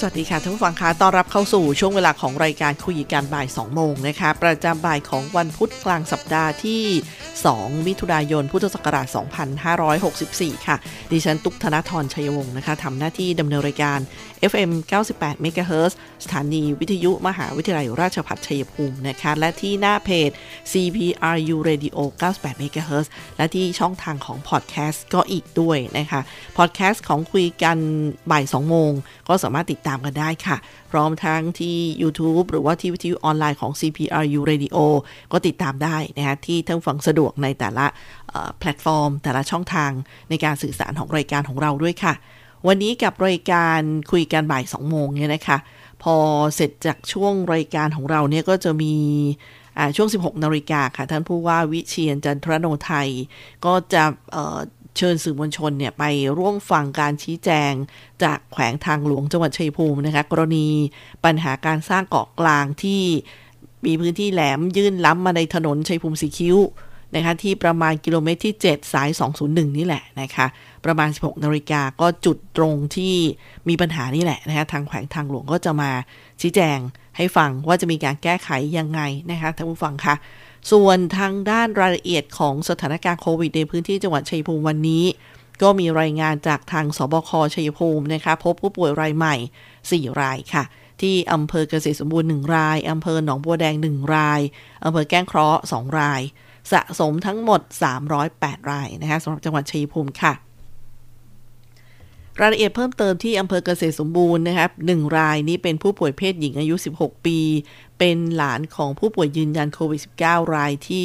สวัสดีค่ะท่านผู้ฟังคะต้อนรับเข้าสู่ช่วงเวลาของรายการคุยกันบ่าย 2 โมงนะคะ ประจำบ่ายของวันพุธกลางสัปดาห์ที่ 2 มิถุนายน พุทธศักราช 2564 ค่ะ ดิฉัน ตุกธนทรชัยวงศ์นะคะทำหน้าที่ดำเนินรายการ FM 98 MHz สถานีวิทยุมหาวิทยาลัยราชภัฏชัยภูมินะคะ และที่หน้าเพจ CPRU Radio 98 MHz และที่ช่องทางของพอดแคสต์ก็อีกด้วยนะคะพอดแคสต์ของคุยกันบ่าย 2 โมง ก็สามารถติดตามกันได้ค่ะ พร้อมทั้งที่ YouTube หรือว่าที่วิทยุออนไลน์ของ CPRU Radio ก็ติดตามได้นะคะที่ท่านฟังสะดวกในแต่ละแพลตฟอร์ม แต่ละช่องทางในการสื่อสารของรายการของเราด้วยค่ะ วันนี้กับรายการคุยกันบ่าย2โมงเนี่ยนะคะ พอเสร็จจากช่วงรายการของเราเนี่ยก็จะมีอ่าช่วง 16นาฬิกาค่ะ ท่านผู้ว่าวิเชียร จันทรโณทัย ก็จะเเชิญสื่อมวลชนเนี่ยไปร่วมฟังการชี้แจง จากแขวงทางหลวงจังหวัดชัยภูมินะคะ กรณีปัญหาการสร้างเกาะกลางที่มีพื้นที่แหลมยื่นล้ำมาในถนนชัยภูมิสีคิ้ว นะคะที่ประมาณกิโลเมตรที่ 7 สาย 201 นี่แหละนะคะประมาณ 16นาฬิกาก็จุดตรงที่มีปัญหานี่แหละนะคะทางแขวงทางหลวงก็จะมาชี้แจงให้ฟังว่าจะมีการแก้ไขยังไงนะคะท่านผู้ฟังคะส่วนทางด้านรายละเอียดของสถานการณ์โควิดในพื้นที่จังหวัดชัยภูมิวันนี้ ก็มีรายงานจากทางสบคชัยภูมินะคะพบผู้ป่วยรายใหม่ 4 รายค่ะ ที่อำเภอเกษตรสมบูรณ์ 1 รายอำเภอหนองบัวแดง 1 รายอำเภอแก้งเคราะห์2ราย สะสมทั้งหมด 308 รายนะคะสำหรับจังหวัดชัยภูมิค่ะ รายละเอียดเพิ่มเติมที่อำเภอเกษตรสมบูรณ์นะครับหนึ่งรายนี้เป็นผู้ป่วยเพศหญิงอายุ 16 ปี เป็นหลานของผู้ป่วยยืนยันโควิด -19 รายที่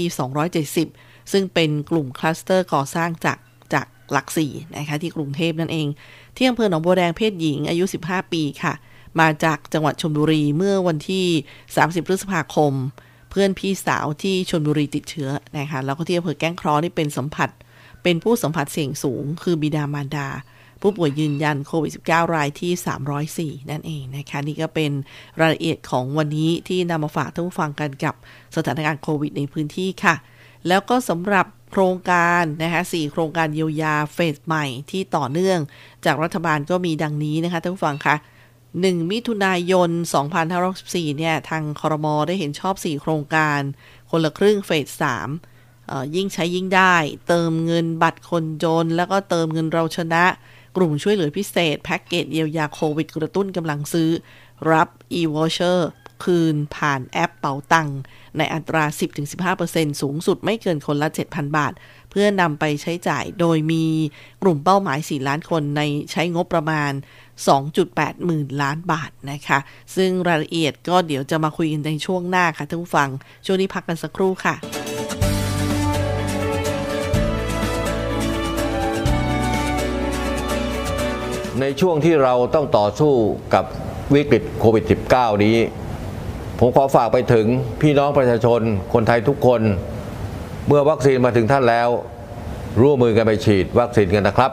270 ซึ่งเป็นกลุ่มคลัสเตอร์ก่อสร้างจากจากหลักสี่นะคะที่กรุงเทพนั่นเอง ที่อำเภอหนองบัวแดงเพศหญิงอายุ 15 ปีค่ะ มาจากจังหวัดชลบุรีเมื่อวันที่ 30 พฤษภาคม เพื่อนพี่สาวที่ชลบุรีติดเชื้อนะคะแล้วก็ที่อำเภอแก้งเคราะห์นี่เป็นสัมผัส เป็นผู้สัมผัสเสี่ยงสูง คือบิดามารดา ผู้ป่วยยืนยันโควิด -19 รายที่ 304 นั่นเองนะคะนี่ก็เป็นรายละเอียดของวันนี้ที่นำมาฝากท่านผู้ฟังกันกับสถานการณ์โควิดในพื้นที่ค่ะ แล้วก็สำหรับโครงการนะคะ4โครงการเยียวยาเฟสใหม่ที่ต่อเนื่อง จากรัฐบาลก็มีดังนี้นะคะท่านผู้ฟังคะ 1 มิถุนายน 2564เนี่ย ทางคอรมอได้เห็นชอบ 4 โครงการ คนละครึ่งเฟส3ยิ่งใช้ยิ่งได้ เติมเงินบัตรคนจน แล้วก็เติมเงินเราชนะ กลุ่มช่วยเหลือพิเศษ แพ็กเกจเยียวยาโควิดกระตุ้นกำลังซื้อ รับ e-voucher คืนผ่านแอปเป๋าตังค์ในอัตรา 10-15%สูงสุดไม่เกินคนละ 7,000 บาท เพื่อนำไปใช้จ่ายโดยมีกลุ่มเป้าหมาย 4 ล้านคนในใช้งบประมาณ 2.8 หมื่นล้านบาทนะคะ ซึ่งรายละเอียดก็เดี๋ยวจะมาคุยกันในช่วงหน้าค่ะท่านผู้ฟัง ช่วงนี้พักกันสักครู่ค่ะในช่วงที่เราต้องต่อสู้กับวิกฤตโควิด -19 นี้ ผมขอฝากไปถึงพี่น้องประชาชนคนไทยทุกคน เมื่อวัคซีนมาถึงท่านแล้ว ร่วมมือกันไปฉีดวัคซีนกันนะครับ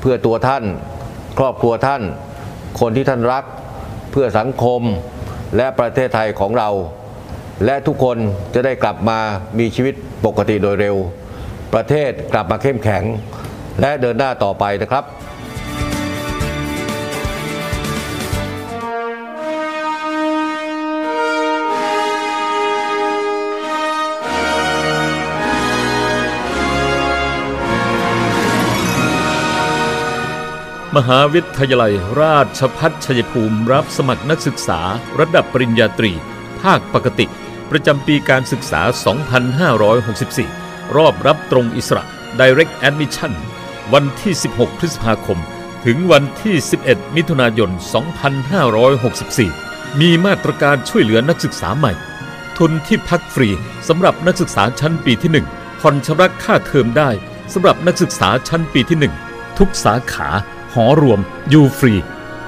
เพื่อตัวท่าน ครอบครัวท่าน คนที่ท่านรัก เพื่อสังคมและประเทศไทยของเรา และทุกคนจะได้กลับมามีชีวิตปกติโดยเร็ว ประเทศกลับมาเข้มแข็ง และเดินหน้าต่อไปนะครับ มหาวิทยาลัยราชพัฒชัยภูมิรับสมัครนักศึกษาระดับปริญญาตรี ภาคปกติ ประจำปีการศึกษา 2564 รอบรับตรงอิสระ Direct Admission วันที่ 16 พฤษภาคม ถึงวันที่ 11 มิถุนายน 2564 มีมาตรการช่วยเหลือนักศึกษาใหม่ ทุนที่พักฟรีสำหรับนักศึกษาชั้นปีที่ 1 ผ่อนชำระค่าเทอมได้สำหรับนักศึกษาชั้นปีที่ 1 ทุกสาขา หอรวม อยู่ฟรี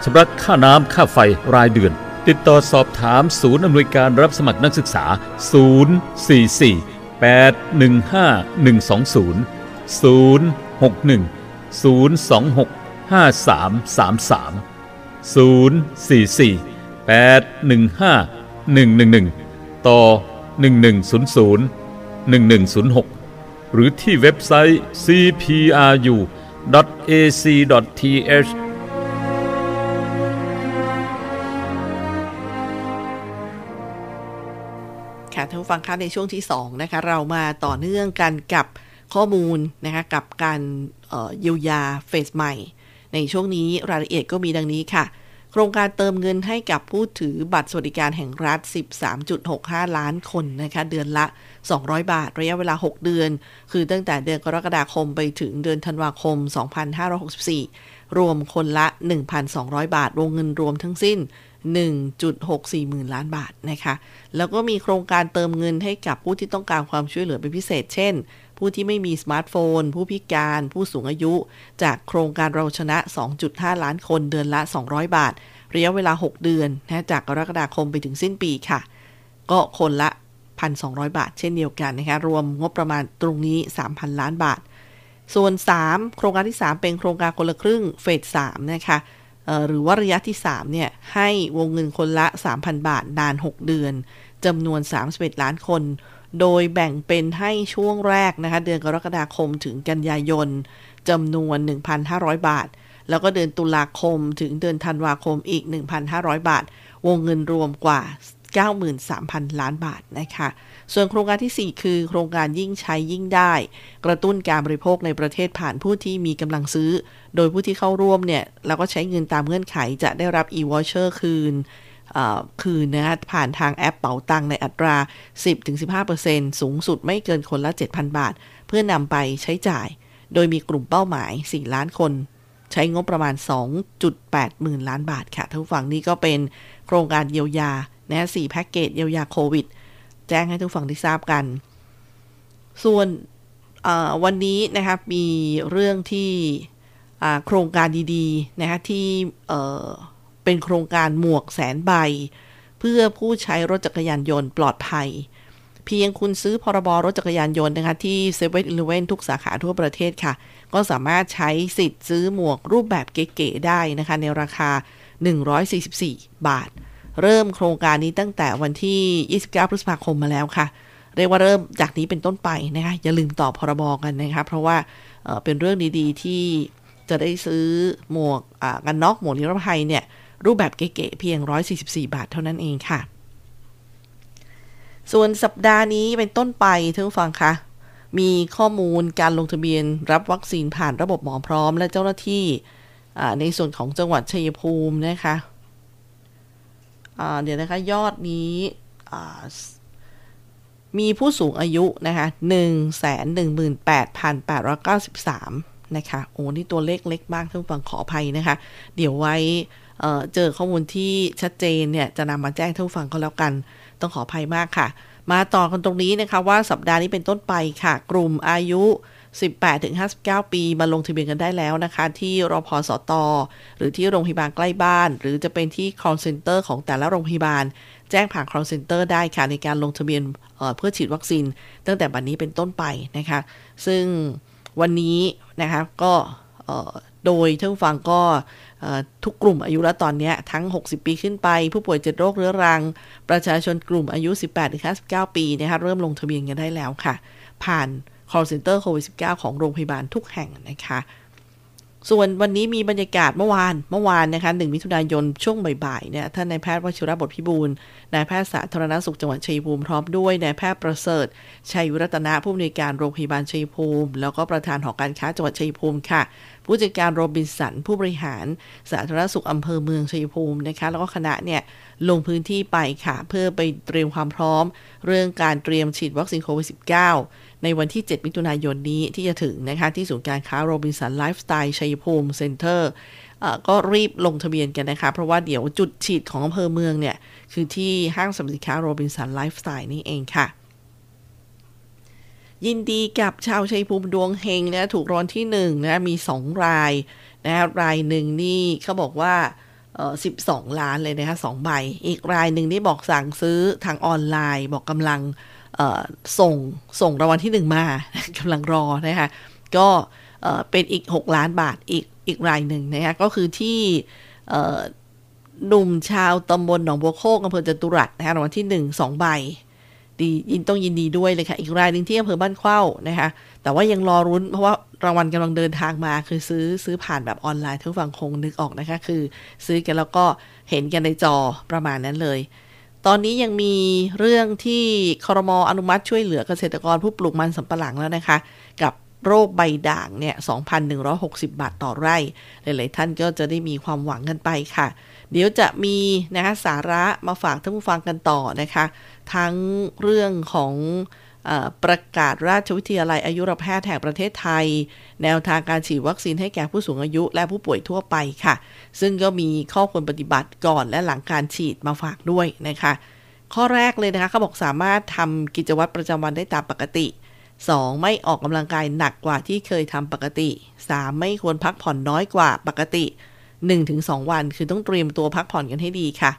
ชำระค่าน้ำค่าไฟรายเดือน ติดต่อสอบถามศูนย์อำนวยการรับสมัครนักศึกษา 044 815 120 061 026 5333 044 815 111 ต่อ 1100 1106 หรือที่เว็บไซต์ CPRU cpru.ac.th ค่ะท่านผู้ฟังคะในช่วงที่2นะคะเรามาต่อเนื่องกันกับข้อมูลนะคะกับการเยียวยาเฟสใหม่ ในช่วงนี้รายละเอียดก็มีดังนี้ค่ะ โครงการเติมเงินให้กับผู้ถือบัตรสวัสดิการแห่งรัฐ 13.65 ล้านคนนะคะเดือนละ 200 บาท ระยะเวลา 6 เดือน คือตั้งแต่เดือนกรกฎาคมไปถึงเดือนธันวาคม 2564 รวมคนละ 1,200 บาท วงเงินรวมทั้งสิ้น 1.64 หมื่นล้านบาทนะคะ แล้วก็มีโครงการเติมเงินให้กับผู้ที่ต้องการความช่วยเหลือเป็นพิเศษ เช่น ผู้ที่ไม่มีสมาร์ทโฟน ผู้พิการ ผู้สูงอายุ จากโครงการเราชนะ 2.5 ล้านคนเดือนละ 200 บาท ระยะเวลา 6 เดือนนะจากกรกฎาคมไปถึงสิ้นปีค่ะ ก็คนละ 1,200 บาท เช่นเดียวกันนะคะรวมงบประมาณตรงนี้ 3,000 ล้านบาท ส่วน 3 โครงการที่ 3 เป็นโครงการคนละครึ่งเฟส3นะคะหรือว่าระยะที่ 3 เนี่ย ให้วงเงินคนละ 3,000 บาท นาน 6 เดือนจำนวน 31 ล้านคน โดยแบ่งเป็นให้ช่วงแรกนะคะ เดือนกรกฎาคมถึงกันยายนจำนวน 1,500 บาท แล้วก็เดือนตุลาคมถึงเดือนธันวาคมอีก 1,500 บาท วงเงินรวมกว่า 93,000 ล้านบาทนะคะ ส่วนโครงการที่ 4 คือ โครงการยิ่งใช้ยิ่งได้ กระตุ้นการบริโภคในประเทศผ่านผู้ที่มีกำลังซื้อ โดยผู้ที่เข้าร่วมเนี่ยแล้วก็ใช้เงินตามเงื่อนไขจะได้รับ e-voucher คืนคืนนะะผ่านทางแอปเป๋าตังในอัตรา 10-15%สูงสุดไม่เกินคนละ 7,000 บาท เพื่อนำไปใช้จ่าย โดยมีกลุ่มเป้าหมาย 4 ล้านคน ใช้งบประมาณ 2.8 หมื่นล้านบาทค่ะทั้งฝั่งนี้ก็เป็นโครงการเยียวยา นะสี่แพ็กเกจเยียวยาโควิด แจ้งให้ทุกฝั่งที่ทราบกัน ส่วนวันนี้นะครับมีเรื่องที่โครงการดีๆนะคะที่เป็นโครงการหมวกแสนใบ เพื่อผู้ใช้รถจักรยานยนต์ปลอดภัย เพียงคุณซื้อพรบรถจักรยานยนต์นะคะที่เซเว่นอีเลเวนทุกสาขาทั่วประเทศค่ะ ก็สามารถใช้สิทธิ์ซื้อหมวกรูปแบบเก๋ๆได้นะคะในราคา 144 บาท เริ่มโครงการนี้ตั้งแต่วันที่ 29 พฤษภาคมมาแล้วค่ะ เรียกว่าเริ่มจากนี้เป็นต้นไปนะคะ อย่าลืมต่อพรบกันนะคะ เพราะว่าเป็นเรื่องดีๆ ที่จะได้ซื้อหมวกกันน็อกหมวกนิรภัยเนี่ย รูปแบบเก๋ๆเพียง 144 บาทเท่านั้นเองค่ะ ส่วนสัปดาห์นี้เป็นต้นไปท่านฟังคะมีข้อมูลการลงทะเบียนรับวัคซีนผ่านระบบหมอพร้อม และเจ้าหน้าที่ในส่วนของจังหวัดชัยภูมินะคะ เดี๋ยวนะคะยอดนี้มีผู้สูงอายุนะคะ1 1 8 8 9 3นะคะ โอ้ นี่ตัวเลขเล็กมากท่านผู้ฟังขออภัยนะคะ เดี๋ยวไว้เจอข้อมูลที่ชัดเจนเนี่ย จะนำมาแจ้งท่านผู้ฟังก็แล้วกัน ต้องขออภัยมากค่ะ มาต่อกันตรงนี้นะคะว่าสัปดาห์นี้เป็นต้นไปค่ะ กลุ่มอายุ 18-59 ปีมาลงทะเบียนกันได้แล้วนะคะ ที่รพสตหรือที่โรงพยาบาลใกล้บ้าน หรือจะเป็นที่ call center ของแต่ละโรงพยาบาล แจ้งผ่าน call center ได้ค่ะ ในการลงทะเบียนเเพื่อฉีดวัคซีน ตั้งแต่บัดนนี้เป็นต้นไปนะคะ ซึ่งวันนี้นะคะก็โดยท่านฟังก็ทุกกลุ่มอายุแล้วตอนนี้ทั้ง 60 ปีขึ้นไป ผู้ป่วยเจ็ดโรคเรื้อรัง ประชาชนกลุ่มอายุ 18-59 ปีนะคะเริ่มลงทะเบียนกันได้แล้วค่ะ ผ่าน call center โควิด -19 ของโรงพยาบาลทุกแห่งนะคะ ส่วนวันนี้มีบรรยากาศเมื่อวาน เมื่อวานนะคะหนึ่งมิถุนายนช่วงบ่ายๆเนี่ยท่านนายแพทย์วชิรบทพิบูลนายแพทย์สาธารณสุขจังหวัดชัยภูมิพร้อมด้วยนายแพทย์ประเสริฐ ชัยรัตนะผู้อำนวยการโรงพยาบาลชัยภูมิ แล้วก็ประธานหอการค้าจังหวัดชัยภูมิค่ะผู้จัดการโรบินสันผู้บริหารสาธารณสุขอำเภอเมืองชัยภูมินะคะ แล้วก็คณะเนี่ยลงพื้นที่ไปค่ะ เพื่อไปเตรียมความพร้อม เรื่องการเตรียมฉีดวัคซีนโควิด -19 ในวันที่ 7 มิถุนายนนี้ที่จะถึงนะคะ ที่ศูนย์การค้าโรบินสันไลฟ์สไตล์ชัยภูมิเซ็นเตอร์ก็รีบลงทะเบียนกันนะคะ เพราะว่าเดี๋ยวจุดฉีดของอำเภอเมืองเนี่ย คือที่ห้างสรรพสินค้าโรบินสันไลฟ์สไตล์นี่เองค่ะยินดีกับชาวชัยภูมิดวงเฮงนะถูกรอนที่1นะมี 2 รายนะรายหนึ่งนี่เขาบอกว่าเออ12 ล้านเลยนะคะสองใบ อีกรายหนึ่งนี่บอกสั่งซื้อทางออนไลน์ บอกกำลัง ส่งส่งรางวัลที่1มากำลังรอนะคะก็เป็นอีก 6 ล้านบาทอีกอีกรายหนึ่งนะคะก็คือที่หนุ่มชาวตำบลหนองบัวโคกอำเภอจตุรัสนะคะรางวัลที่หนึ่งสองใบ ดียินต้องยินดีด้วยเลยค่ะ อีกรายหนึ่งที่อำเภอบ้านเข้านะคะ แต่ว่ายังรอรุ้นเพราะว่ารางวัลกำลังเดินทางมา คือซื้อซื้อผ่านแบบออนไลน์ทุกฝั่งคงนึกออกนะคะ คือซื้อกันแล้วก็เห็นกันในจอประมาณนั้นเลย ตอนนี้ยังมีเรื่องที่คอรมออนุมัติช่วยเหลือเกษตรกรผู้ปลูกมันสำปะหลังแล้วนะคะ กับโรคใบด่างเนี่ย 2,160 บาทต่อไร่ หลาย ๆ ท่านก็จะได้มีความหวังกันไปค่ะ เดี๋ยวจะมีนะคะสาระมาฝากท่านผู้ฟังกันต่อนะคะ ทั้งเรื่องของ ประกาศราชวิทยาลัยอายุรแพทย์แห่งประเทศไทย แนวทางการฉีดวัคซีนให้แก่ผู้สูงอายุและผู้ป่วยทั่วไปค่ะ ซึ่งก็มีข้อควรปฏิบัติก่อนและหลังการฉีดมาฝากด้วยนะคะ ข้อแรกเลยนะคะเขาบอกสามารถทำกิจวัตรประจำวันได้ตามปกติ 2. ไม่ออกกำลังกายหนักกว่าที่เคยทำปกติ 3. ไม่ควรพักผ่อนน้อยกว่าปกติ 1-2 วัน คือต้องเตรียมตัวพักผ่อนกันให้ดีค่ะ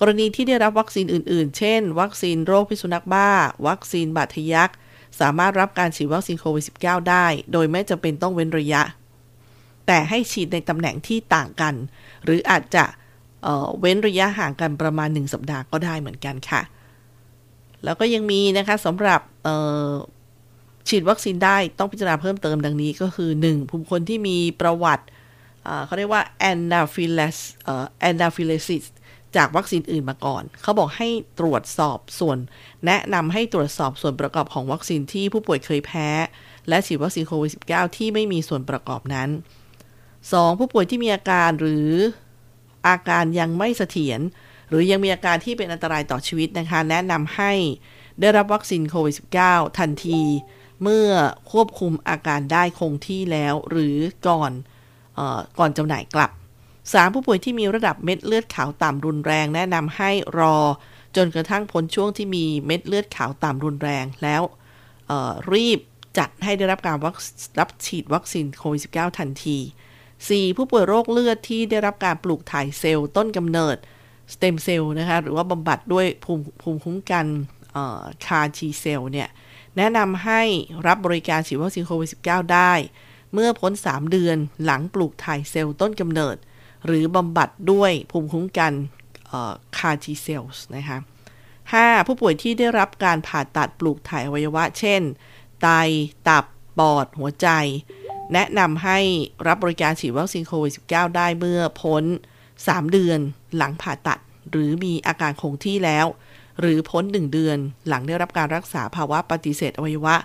กรณีที่ได้รับวัคซีนอื่น ๆ เช่น วัคซีนโรคพิษสุนัขบ้า วัคซีนบาดทะยัก สามารถรับการฉีดวัคซีนโควิด -19 ได้ โดยไม่จำเป็นต้องเว้นระยะ แต่ให้ฉีดในตำแหน่งที่ต่างกัน หรืออาจจะเเว้นระยะห่างกันประมาณ 1 สัปดาห์ก็ได้เหมือนกันค่ะ แล้วก็ยังมีนะคะสำหรับฉีดวัคซีนได้ต้องพิจารณาเพิ่มเติมดังนี้ก็คือ 1. ผู้คนที่มีประวัติเขาเรียกว่า anaphylaxis จากวัคซีนอื่นมาก่อน เขาบอกให้ตรวจสอบส่วน แนะนำให้ตรวจสอบส่วนประกอบของวัคซีนที่ผู้ป่วยเคยแพ้ และฉีดวัคซีนโควิด -19 ที่ไม่มีส่วนประกอบนั้น 2. ผู้ป่วยที่มีอาการหรืออาการยังไม่เสถียรหรือยังมีอาการที่เป็นอันตรายต่อชีวิตนะคะ แนะนำให้ได้รับวัคซีนโควิด -19 ทันที เมื่อควบคุมอาการได้คงที่แล้ว หรือก่อนออก่อนจำหน่ายกลับ 3. ผู้ป่วยที่มีระดับเม็ดเลือดขาวต่ำรุนแรง แนะนำให้รอ จนกระทั่งพ้นช่วงที่มีเม็ดเลือดขาวต่ำรุนแรงแล้วรีบจัดให้ได้รับการรับฉีดวัคซีนโควิด -19 ทันที 4. ผู้ป่วยโรคเลือดที่ได้รับการปลูกถ่ายเซลล์ต้นกำเนิดสเต็มเซลล์นะคะหรือว่าบำบัดด้วยภูมิภูมิคุ้มกัน CAR T-cell เนี่ย แนะนำให้รับบริการฉีดวัคซีนโควิด -19 ได้ เมื่อพ้น 3 เดือนหลังปลูกถ่ายเซลล์ต้นกำเนิด หรือบำบัดด้วยภูมิคุ้มกัน CAR T-cell นะคะ 5. ผู้ป่วยที่ได้รับการผ่าตัดปลูกถ่ายอวัยวะ เช่น ไต ตับ ปอด หัวใจ แนะนำให้รับบริการฉีดวัคซีนโควิด -19 ได้เมื่อพ้น 3 เดือนหลังผ่าตัด หรือมีอาการคงที่แล้ว หรือพ้นหนึ่งเดือนหลังได้รับการรักษาภาวะปฏิเสธอวัยวะ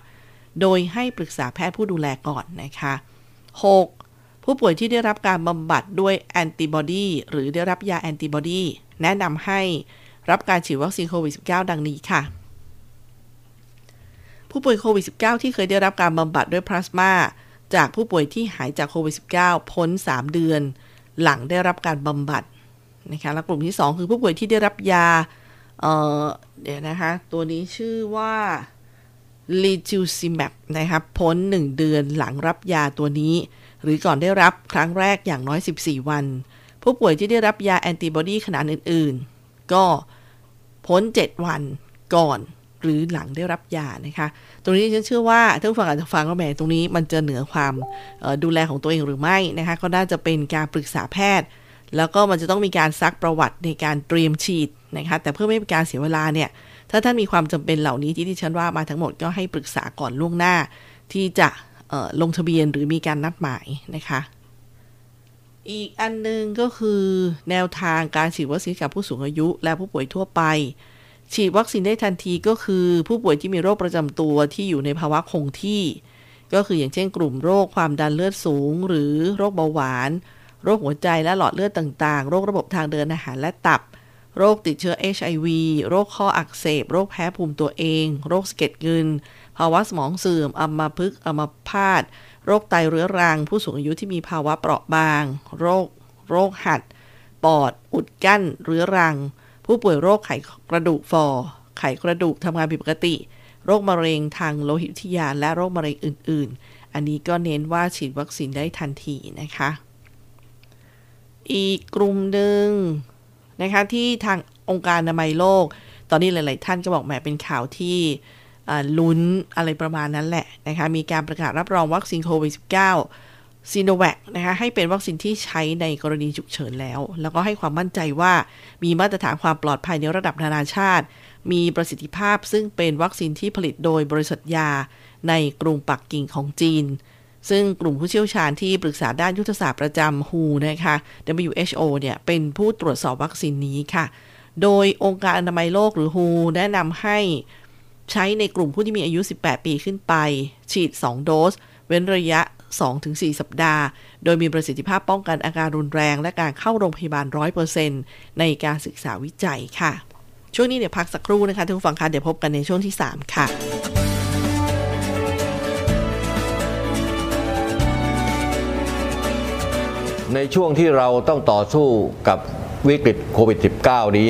โดยให้ปรึกษาแพทย์ผู้ดูแลก่อนนะคะ 6. ผู้ป่วยที่ได้รับการบำบัดด้วยแอนติบอดีหรือได้รับยาแอนติบอดีแนะนำให้รับการฉีดวัคซีนโควิด -19 ดังนี้ค่ะ ผู้ป่วยโควิด -19 ที่เคยได้รับการบำบัดด้วยพลาสมาจากผู้ป่วยที่หายจากโควิด -19 พ้น 3 เดือน หลังได้รับการบำบัดนะคะและกลุ่มที่ 2 คือผู้ป่วยที่ได้รับยาเเดี๋ยวนะคะ ตัวนี้ชื่อว่า l i t u c i m a b นะครับพ้น 1 เดือนหลังรับยาตัวนี้ หรือก่อนได้รับครั้งแรกอย่างน้อย 14 วัน ผู้ป่วยที่ได้รับยาแอนติบอดีขนาดอื่น ๆ ก็พ้น 7 วันก่อนหรือหลังได้รับยานะคะ ตรงนี้ฉันเชื่อว่าท่านผู้ฟังอาจจะฟังว่าแหมตรงนี้มันจะเหนือความดูแลของตัวเองหรือไม่นะคะก็น่าจะเป็นการปรึกษาแพทย์ แล้วก็มันจะต้องมีการซักประวัติในการเตรียมฉีดนะคะแต่เพื่อไม่เป็นการเสียเวลาเนี่ยถ้าท่านมีความจำเป็นเหล่านี้ที่ที่ฉันว่ามาทั้งหมดก็ให้ปรึกษาก่อนล่วงหน้า ที่จะ ลงทะเบียนหรือมีการนัดหมายนะคะ อีกอันนึงก็คือแนวทางการฉีดวัคซีนกับผู้สูงอายุ และผู้ป่วยทั่วไป ฉีดวัคซีนได้ทันทีก็คือผู้ป่วยที่มีโรคประจำตัวที่อยู่ในภาวะคงที่ ก็คืออย่างเช่นกลุ่มโรคความดันเลือดสูง หรือโรคเบาหวาน โรคหัวใจและหลอดเลือดต่างๆ โรคระบบทางเดินอาหารและตับโรคติดเชื้อ HIV โรคข้ออักเสบ โรคแพ้ภูมิตัวเอง โรคสะเก็ดเงิน ภาวะสมองเสื่อมอัมพฤกษ์อัมพาต โรคไตเรื้อรัง ผู้สูงอายุที่มีภาวะเปราะบาง โรค โรคหัด ปอด อุดกั้น เรื้อรัง ผู้ป่วยโรคไขกระดูกฟอ ไขกระดูกทำงานผิดปกติ โรคมะเร็งทางโลหิตวิทยา และโรคมะเร็งอื่น ๆ อันนี้ก็เน้นว่าฉีดวัคซีนได้ทันทีนะคะ อีกกลุ่มหนึ่งนะคะที่ทางองค์การอนามัยโลก ตอนนี้หลาย ๆ ท่านก็บอกแหมเป็นข่าวที่ ลุ้นอะไรประมาณนั้นแหละนะคะมีการประกาศรับรองวัคซีนโควิด -19 ซีโนแวคนะคะให้เป็นวัคซีนที่ใช้ในกรณีฉุกเฉินแล้ว แล้วก็ให้ความมั่นใจว่ามีมาตรฐานความปลอดภัยในระดับนานาชาติ มีประสิทธิภาพซึ่งเป็นวัคซีนที่ผลิตโดยบริษัทยาในกรุงปักกิ่งของจีน ซึ่งกลุ่มผู้เชี่ยวชาญที่ปรึกษาด้านยุทธศาสตร์ประจำ WHO นะคะ WHO เนี่ยเป็นผู้ตรวจสอบวัคซีนนี้ค่ะ โดยองค์การอนามัยโลกหรือ WHO แนะนำให้ ใช้ในกลุ่มผู้ที่มีอายุ 18 ปีขึ้นไป ฉีด 2 โดส เว้นระยะ 2-4 สัปดาห์ โดยมีประสิทธิภาพป้องกันอาการรุนแรง และการเข้าโรงพยาบาล 100%ในการศึกษาวิจัยค่ะ ช่วงนี้เดี๋ยวพักสักครู่นะคะทุกฟังคะเดี๋ยวพบกันในช่วงที่ 3 ค่ะในช่วงที่เราต้องต่อสู้กับวิกฤตโควิด -19 นี้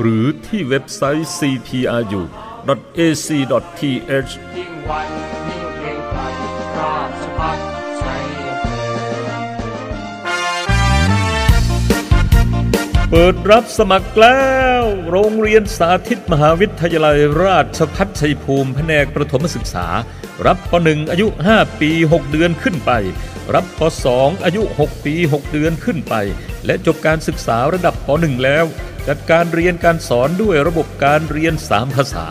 หรือที่เว็บไซต์ cpru.ac.th เกรงไกรราชพัฒชัยภูมิเปิดรับสมัครแล้ว โรงเรียนสาธิตมหาวิทยาลัยราชพัฒชัยภูมิแผนกประถมศึกษา รับป .1 อายุ 5 ปี 6 เดือนขึ้นไป รับป .2 อายุ 6 ปี 6 เดือนขึ้นไป และจบการศึกษาระดับป .1 แล้ว จัดการเรียนการสอนด้วยระบบการเรียน 3 ภาษา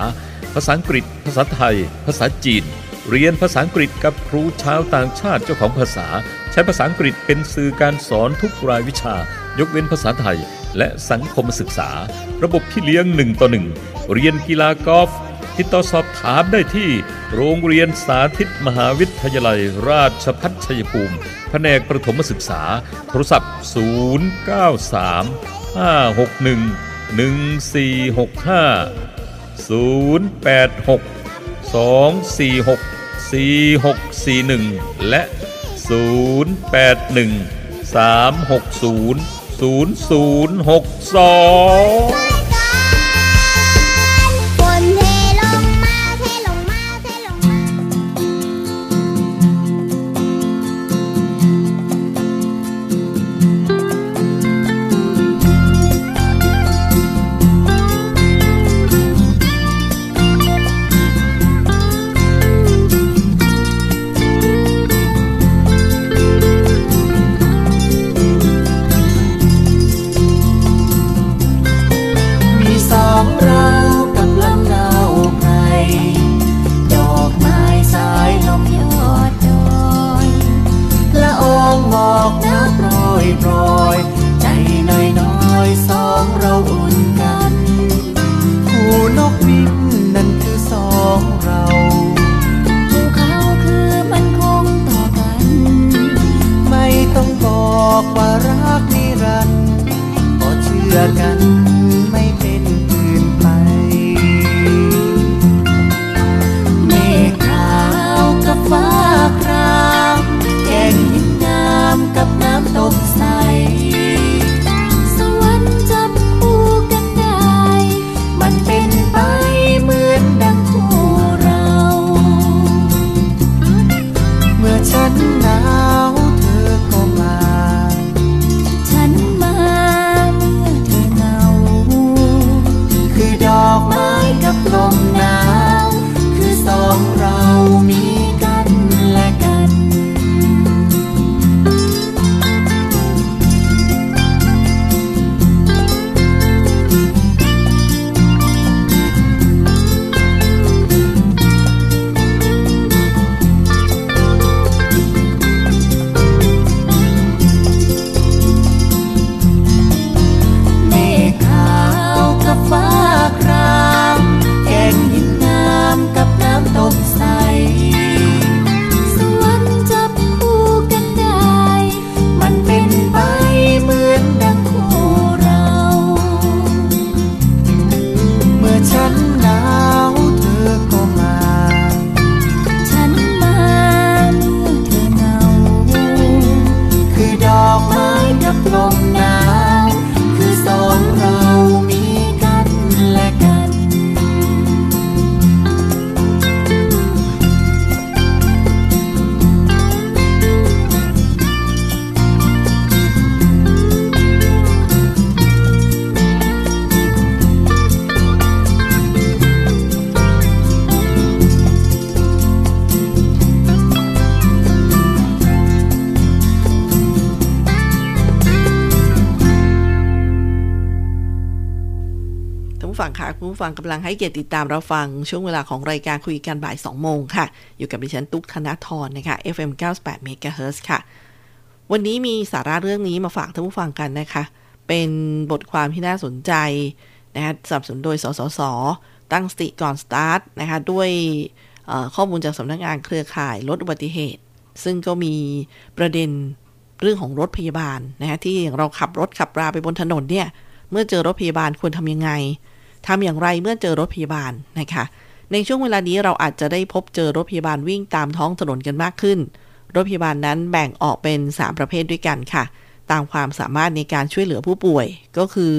ภาษาอังกฤษ ภาษาไทย ภาษาจีน เรียนภาษาอังกฤษกับครูชาวต่างชาติเจ้าของภาษา ใช้ภาษาอังกฤษเป็นสื่อการสอนทุกรายวิชา ยกเว้นภาษาไทย และสังคมศึกษา ระบบพี่เลี้ยง1ต่อ1เรียนกีฬากอล์ฟติดต่อสอบถามได้ที่ โรงเรียนสาธิตมหาวิทยาลัย ราชพัฒชัยภูมิ แผนกประถมศึกษา โทรศัพท์ 093 561 1465 086 246 4641 และ 081 360 0062 ฟังกำลังให้เกียรติติดตามเราฟังช่วงเวลาของรายการคุยกันบ่าย 2 โมงค่ะ อยู่กับดิฉันตุ๊กธนทรนะคะ FM 98 MHz ค่ะ วันนี้มีสาระเรื่องนี้มาฝากท่านผู้ฟังกันนะคะ เป็นบทความที่น่าสนใจนะคะสนับสนุนโดย สสส ตั้งสติก่อนสตาร์ทนะคะด้วยข้อมูลจากสำนักงานเครือข่ายลดอุบัติเหตุ ซึ่งก็มีประเด็นเรื่องของรถพยาบาลนะคะที่เราขับรถขับราไปบนถนนเนี่ยเมื่อเจอรถพยาบาลควรทำยังไง ทำอย่างไรเมื่อเจอรถพยาบาลนะคะ ในช่วงเวลานี้เราอาจจะได้พบเจอรถพยาบาลวิ่งตามท้องถนนกันมากขึ้น รถพยาบาลนั้นแบ่งออกเป็น 3 ประเภทด้วยกันค่ะ ตามความสามารถในการช่วยเหลือผู้ป่วย ก็คือ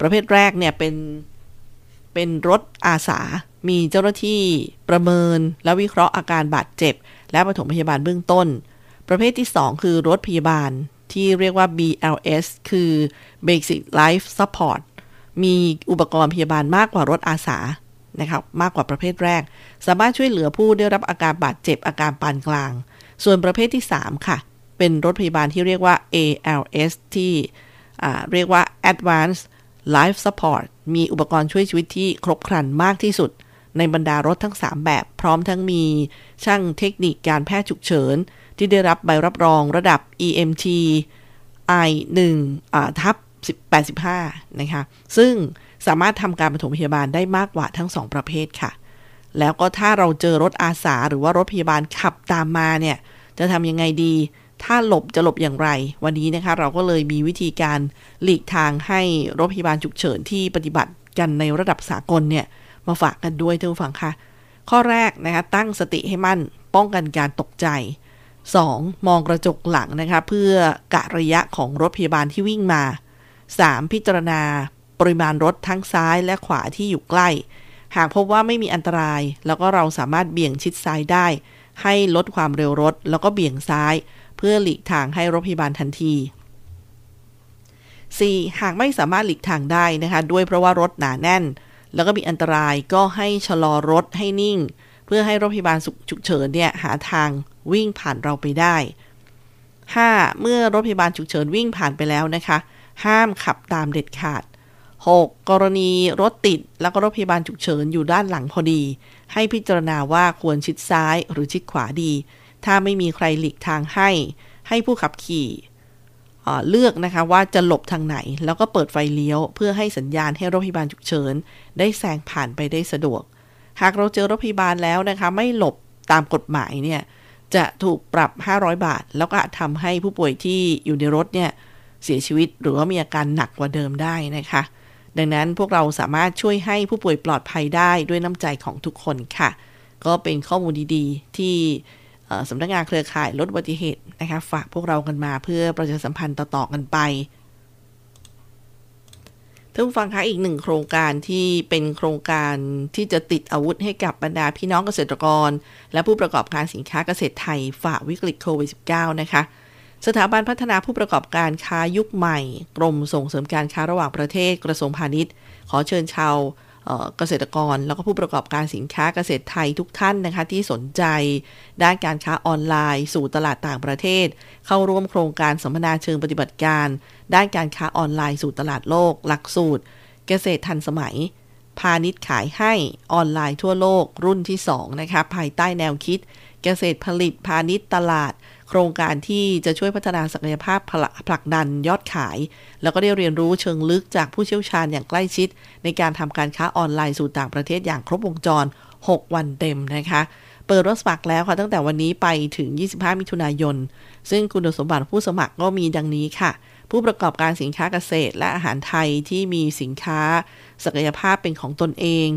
ประเภทแรกเนี่ยเป็นเป็นรถอาสา มีเจ้าหน้าที่ประเมิน และวิเคราะห์อาการบาดเจ็บ และปฐมพยาบาลเบื้องต้น ประเภทที่ 2 คือรถพยาบาลที่เรียกว่า BLS คือ Basic Life Support มีอุปกรณ์พยาบาลมากกว่ารถอาสานะครับมากกว่าประเภทแรก สามารถช่วยเหลือผู้ได้รับอาการบาดเจ็บอาการปานกลาง ส่วนประเภทที่ 3 ค่ะ เป็นรถพยาบาลที่เรียกว่า ALS ที่เรียกว่า Advanced Life Support มีอุปกรณ์ช่วยชีวิตที่ครบครันมากที่สุด ในบรรดารถทั้ง 3 แบบ พร้อมทั้งมีช่างเทคนิคการแพทย์ฉุกเฉิน ที่ได้รับใบรับรองระดับ EMT I 1 ทับ 85 นะคะ ซึ่งสามารถทำการปฐมพยาบาลได้มากกว่าทั้ง2ประเภทค่ะ แล้วก็ถ้าเราเจอรถอาสาหรือว่ารถพยาบาลขับตามมาเนี่ย จะทำยังไงดี ถ้าหลบจะหลบอย่างไร วันนี้นะคะ เราก็เลยมีวิธีการหลีกทางให้รถพยาบาลฉุกเฉินที่ปฏิบัติกันในระดับสากลเนี่ย มาฝากกันด้วยท่านผู้ฟังค่ะ ข้อแรกนะคะ ตั้งสติให้มั่น ป้องกันการตกใจ 2. มองกระจกหลังนะคะ เพื่อกะระยะของรถพยาบาลที่วิ่งมา 3. พิจารณา ปริมาณรถทั้งซ้ายและขวาที่อยู่ใกล้ หากพบว่าไม่มีอันตราย แล้วก็เราสามารถเบี่ยงชิดซ้ายได้ ให้ลดความเร็วรถ แล้วก็เบี่ยงซ้าย เพื่อหลีกทางให้รถพยาบาลทันที 4. หากไม่สามารถหลีกทางได้นะคะ ด้วยเพราะว่ารถหนาแน่น แล้วก็มีอันตรายก็ให้ชะลอรถให้นิ่ง เพื่อให้รถพยาบาลฉุกเฉินเนี่ยหาทางวิ่งผ่านเราไปได้ 5. เมื่อรถพยาบาลฉุกเฉินวิ่งผ่านไปแล้วนะคะ ห้ามขับตามเด็ดขาด 6. กรณีรถติดแล้วก็รถพยาบาลฉุกเฉินอยู่ด้านหลังพอดี ให้พิจารณาว่าควรชิดซ้ายหรือชิดขวาดี ถ้าไม่มีใครหลีกทางให้ ให้ผู้ขับขี่เลือกนะคะว่าจะหลบทางไหน แล้วก็เปิดไฟเลี้ยว เพื่อให้สัญญาณให้รถพยาบาลฉุกเฉิน ได้แซงผ่านไปได้สะดวก หากเราเจอรถพยาบาลแล้วนะคะไม่หลบตามกฎหมายเนี่ยจะถูกปรับ 500 บาท แล้วก็ทำให้ผู้ป่วยที่อยู่ในรถเนี่ย เสียชีวิต หรือว่ามีอาการหนักกว่าเดิมได้นะคะ ดังนั้นพวกเราสามารถช่วยให้ผู้ป่วยปลอดภัยได้ด้วยน้ำใจของทุกคนค่ะ ก็เป็นข้อมูลดีๆ ที่สำนักงานเครือข่ายลดอุบัติเหตุนะคะฝากพวกเรากันมาเพื่อประชาสัมพันธ์ต่อๆกันไปท่านฟังคะอีกหนึ่งโครงการที่เป็นโครงการที่จะติดอาวุธให้กับบรรดาพี่น้องเกษตรกร และผู้ประกอบการสินค้าเกษตรไทยฝ่าวิกฤตโควิด -19 นะคะ สถาบันพัฒนาผู้ประกอบการค้ายุคใหม่ กรมส่งเสริมการค้าระหว่างประเทศกระทรวงพาณิชย์ ขอเชิญชาวเกษตรกรแล้วก็ผู้ประกอบการสินค้าเกษตรไทยทุกท่านนะคะ ที่สนใจ ด้านการค้าออนไลน์ สู่ตลาดต่างประเทศ เข้าร่วมโครงการสัมมนาเชิงปฏิบัติการ ด้านการค้าออนไลน์สู่ตลาดโลก หลักสูตร เกษตรทันสมัย พาณิชย์ขายให้ออนไลน์ทั่วโลกรุ่นที่ 2 นะคะภายใต้แนวคิด เกษตรผลิตพาณิชย์ตลาด โครงการที่จะช่วยพัฒนาศักยภาพผลักดันยอดขาย แล้วก็ได้เรียนรู้เชิงลึกจากผู้เชี่ยวชาญอย่างใกล้ชิด ในการทำการค้าออนไลน์สู่ต่างประเทศอย่างครบวงจร 6 วันเต็มนะคะเปิดรับสมัครแล้วค่ะตั้งแต่วันนี้ไปถึง 25 มิถุนายน ซึ่งคุณสมบัติผู้สมัครก็มีดังนี้ค่ะ ผู้ประกอบการสินค้าเกษตรและอาหารไทยที่มีสินค้า ศักยภาพเป็นของตนเอง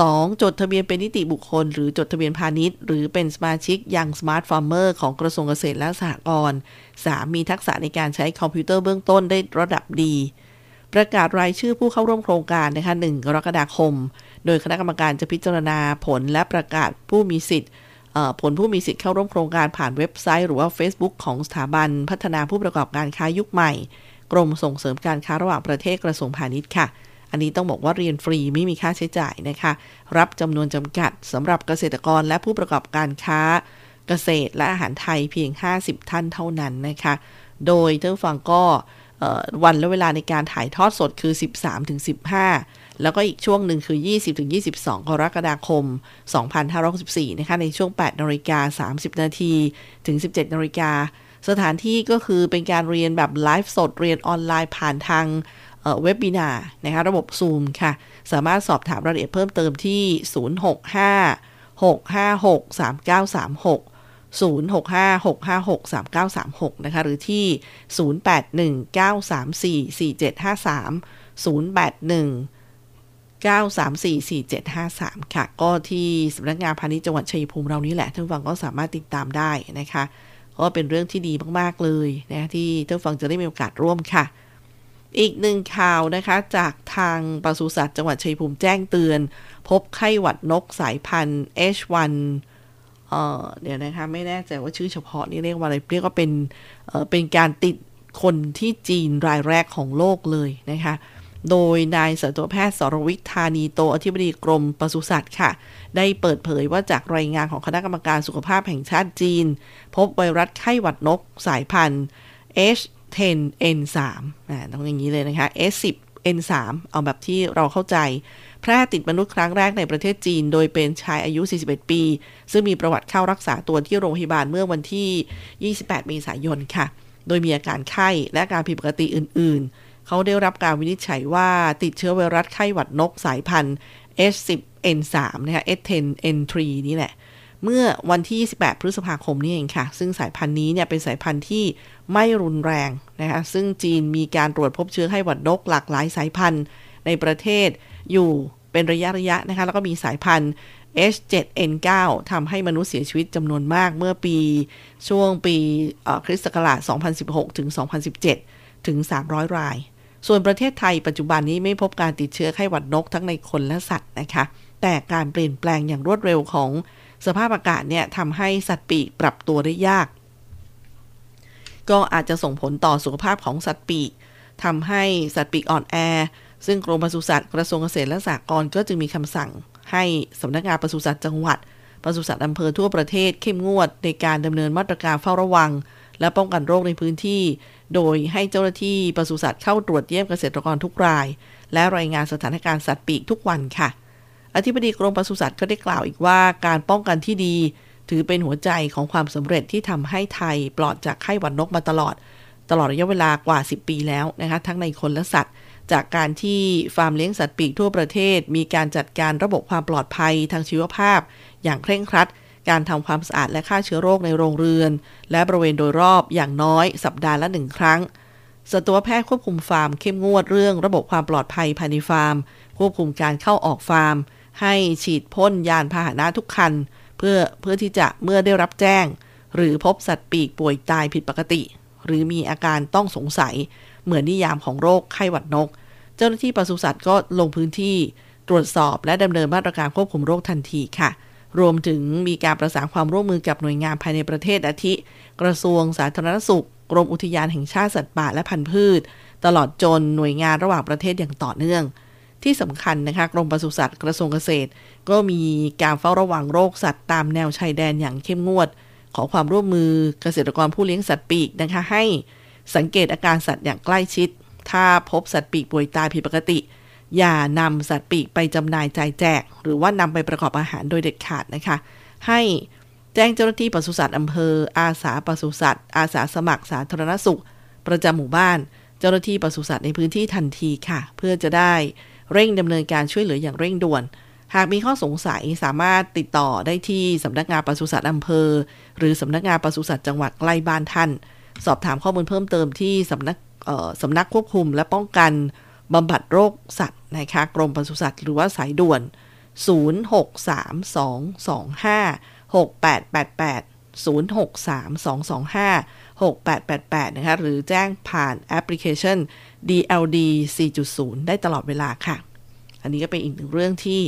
2. จดทะเบียนเป็นนิติบุคคล หรือจดทะเบียนพาณิชย์ หรือเป็นสมาชิก Young Smart Farmer ของกระทรวงเกษตรและสหกรณ์ 3. มีทักษะในการใช้คอมพิวเตอร์เบื้องต้นได้ระดับดี ประกาศรายชื่อผู้เข้าร่วมโครงการนะคะ1กรกฎาคม โดยคณะกรรมการจะพิจารณาผลและประกาศผู้มีสิทธิ์ผลผู้มีสิทธิ์เข้าร่วมโครงการผ่านเว็บไซต์ หรือว่า Facebook ของสถาบัน พัฒนาผู้ประกอบการค้ายุคใหม่ กรมส่งเสริมการค้าระหว่างประเทศกระทรวงพาณิชย์ค่ะ อันนี้ต้องบอกว่าเรียนฟรีไม่มีค่าใช้จ่ายนะคะ รับจำนวนจำกัดสำหรับเกษตรกรและผู้ประกอบการค้าเกษตรและอาหารไทยเพียง 50 ท่านเท่านั้นนะคะ โดยท่านฟังก็วันและเวลาในการถ่ายทอดสดคือ 13-15 แล้วก็อีกช่วงหนึ่งคือ 20-22 กรกฎาคม 2564 นะคะ ในช่วง 8นาฬิกา30 นาทีถึง 17นาฬิกาสถานที่ก็คือเป็นการเรียนแบบไลฟ์สดเรียนออนไลน์ผ่านทาง เว็บบินานะคะ ระบบ Zoom ค่ะ สามารถสอบถามรายละเอียดเพิ่มเติมที่ 065 656 3936 0656563936 นะคะ หรือที่ 0819344753 081 9344753 ค่ะ ก็ที่สำนักงานพาณิชย์จังหวัดชัยภูมิเรานี่แหละท่านฟังก็สามารถติดตามได้นะคะก็เป็นเรื่องที่ดีมาก ๆ เลยนะที่ท่านฟังจะได้มีโอกาสร่วมค่ะ อีกหนึ่งข่าวนะคะจากทางปศุสัตว์จังหวัดชัยภูมิแจ้งเตือน พบไข้หวัดนกสายพันธุ์ H1 เอ่อเดี๋ยวนะคะไม่แน่ใจว่าชื่อเฉพาะนี่เรียกว่าอะไรเรียกว่าเป็นเอ่อเป็นการติดคนที่จีนรายแรกของโลกเลยนะคะโดยนายสัตวแพทย์สรวิทธานีโตอธิบดีกรมปศุสัตว์ค่ะ ได้เปิดเผยว่าจากรายงานของคณะกรรมการสุขภาพแห่งชาติจีน พบไวรัสไข้หวัดนกสายพันธุ์ 10 N3 อ่าต้องอย่างนี้เลยนะคะ S10 N3 เอาแบบที่เราเข้าใจ แพร่ติดมนุษย์ครั้งแรกในประเทศจีน โดยเป็นชายอายุ 41 ปี ซึ่งมีประวัติเข้ารักษาตัวที่โรงพยาบาลเมื่อวันที่ 28 เมษายนค่ะ โดยมีอาการไข้และการผิดปกติอื่น ๆ เขาได้รับการวินิจฉัยว่าติดเชื้อไวรัสไข้หวัดนกสายพันธุ์ H10N3 นะคะ H10N3 นี่แหละ เมื่อวันที่ 28 พฤษภาคมนี่เองค่ะ ซึ่งสายพันธุ์นี้เนี่ยเป็นสายพันธุ์ที่ไม่รุนแรงนะคะ ซึ่งจีนมีการตรวจพบเชื้อไข้หวัดนกหลากหลายสายพันธุ์ในประเทศอยู่เป็นระยะระยะนะคะ แล้วก็มีสายพันธุ์ H7N9 ทำให้มนุษย์เสียชีวิตจำนวนมากเมื่อปีช่วงปีคริสต์ศักราช 2016 ถึง 2017 ถึง 300 ราย ส่วนประเทศไทยปัจจุบันนี้ไม่พบการติดเชื้อไข้หวัดนกทั้งในคนและสัตว์นะคะ แต่การเปลี่ยนแปลงอย่างรวดเร็วของ สภาพอากาศเนี่ยทำให้สัตว์ปีกปรับตัวได้ยาก ก็อาจจะส่งผลต่อสุขภาพของสัตว์ปีกทำให้สัตว์ปีกอ่อนแอ ซึ่งกรมปศุสัตว์กระทรวงเกษตรและสหกรณ์ก็จึงมีคำสั่ง ให้สำนักงานปศุสัตว์จังหวัดปศุสัตว์อำเภอทั่วประเทศเข้มงวดในการดำเนินมาตรการเฝ้าระวัง และป้องกันโรคในพื้นที่ โดยให้เจ้าหน้าที่ปศุสัตว์เข้าตรวจเยี่ยมเกษตรกรทุกราย และรายงานสถานการณ์สัตว์ปีกทุกวันค่ะ อธิบดีกรมปศุสัตว์ก็ได้กล่าวอีกว่าการป้องกันที่ดี ถือเป็นหัวใจของความสำเร็จที่ทำให้ไทยปลอดจากไข้หวัดนกมาตลอด ตลอดระยะเวลากว่า 10 ปีแล้วนะคะทั้งในคนและสัตว์ จากการที่ฟาร์มเลี้ยงสัตว์ปีกทั่วประเทศ มีการจัดการระบบความปลอดภัยทางชีวภาพ อย่างเคร่งครัด การทำความสะอาดและฆ่าเชื้อโรคในโรงเรือน และบริเวณโดยรอบอย่างน้อยสัปดาห์ละหนึ่งครั้งสัตวแพทย์ควบคุมฟาร์มเข้มงวดเรื่องระบบความปลอดภัยภายในฟาร์ม ควบคุมการเข้าออกฟาร์ม ให้ฉีดพ่นยานพาหนะทุกคัน เพื่อเพื่อที่จะเมื่อได้รับแจ้ง หรือพบสัตว์ปีกป่วยตายผิดปกติ หรือมีอาการต้องสงสัย เหมือนนิยามของโรคไข้หวัดนก เจ้าหน้าที่ปศุสัตว์ก็ลงพื้นที่ตรวจสอบและดำเนินมาตรการควบคุมโรคทันทีค่ะ รวมถึงมีการประสานความร่วมมือกับหน่วยงานภายในประเทศอาทิ กระทรวงสาธารณสุข กรมอุทยานแห่งชาติสัตว์ป่าและพันธุ์พืช ตลอดจนหน่วยงานระหว่างประเทศอย่างต่อเนื่อง ที่สำคัญนะคะกรมปศุสัตว์กระทรวงเกษตร ก็มีการเฝ้าระวังโรคสัตว์ตามแนวชายแดนอย่างเข้มงวด ขอความร่วมมือเกษตรกรผู้เลี้ยงสัตว์ปีกนะคะให้สังเกตอาการสัตว์อย่างใกล้ชิด ถ้าพบสัตว์ปีกป่วยตายผิดปกติ อย่านำสัตว์ปีกไปจำหน่ายจ่ายแจก หรือว่านำไปประกอบอาหารโดยเด็ดขาดนะคะ ให้แจ้งเจ้าหน้าที่ปศุสัตว์อำเภอ อาสาปศุสัตว์ อาสาสมัครสาธารณสุข ประจำหมู่บ้าน เจ้าหน้าที่ปศุสัตว์ในพื้นที่ทันทีค่ะ เพื่อจะได้ เร่งดำเนินการช่วยเหลืออย่างเร่งด่วน หากมีข้อสงสัยสามารถติดต่อได้ที่สำนักงานปศุสัตว์อำเภอ หรือสำนักงานปศุสัตว์จังหวัดใกล้บ้านท่าน สอบถามข้อมูลเพิ่มเติมที่สำนักสำนักควบคุมและป้องกันบำบัดโรคสัตว์นะคะกรมปศุสัตว์หรือว่าสายด่วน 0632256888นะคะ หรือแจ้งผ่านแอปพลิเคชัน DLD 4.0 ได้ตลอดเวลาค่ะ อันนี้ก็เป็นอีกหนึ่งเรื่องที่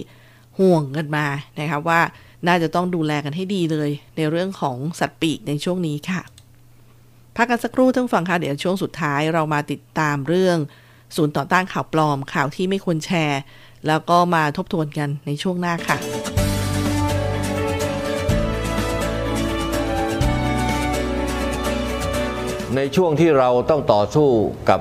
ห่วงกันมานะคะว่าน่าจะต้องดูแลกันให้ดีเลย ในเรื่องของสัตว์ปีกในช่วงนี้ค่ะ พักกันสักครู่ท่านฟังค่ะ เดี๋ยวช่วงสุดท้ายเรามาติดตามเรื่อง ศูนย์ต่อต้านข่าวปลอมข่าวที่ไม่ควรแชร์ แล้วก็มาทบทวนกันในช่วงหน้าค่ะในช่วงที่เราต้องต่อสู้กับ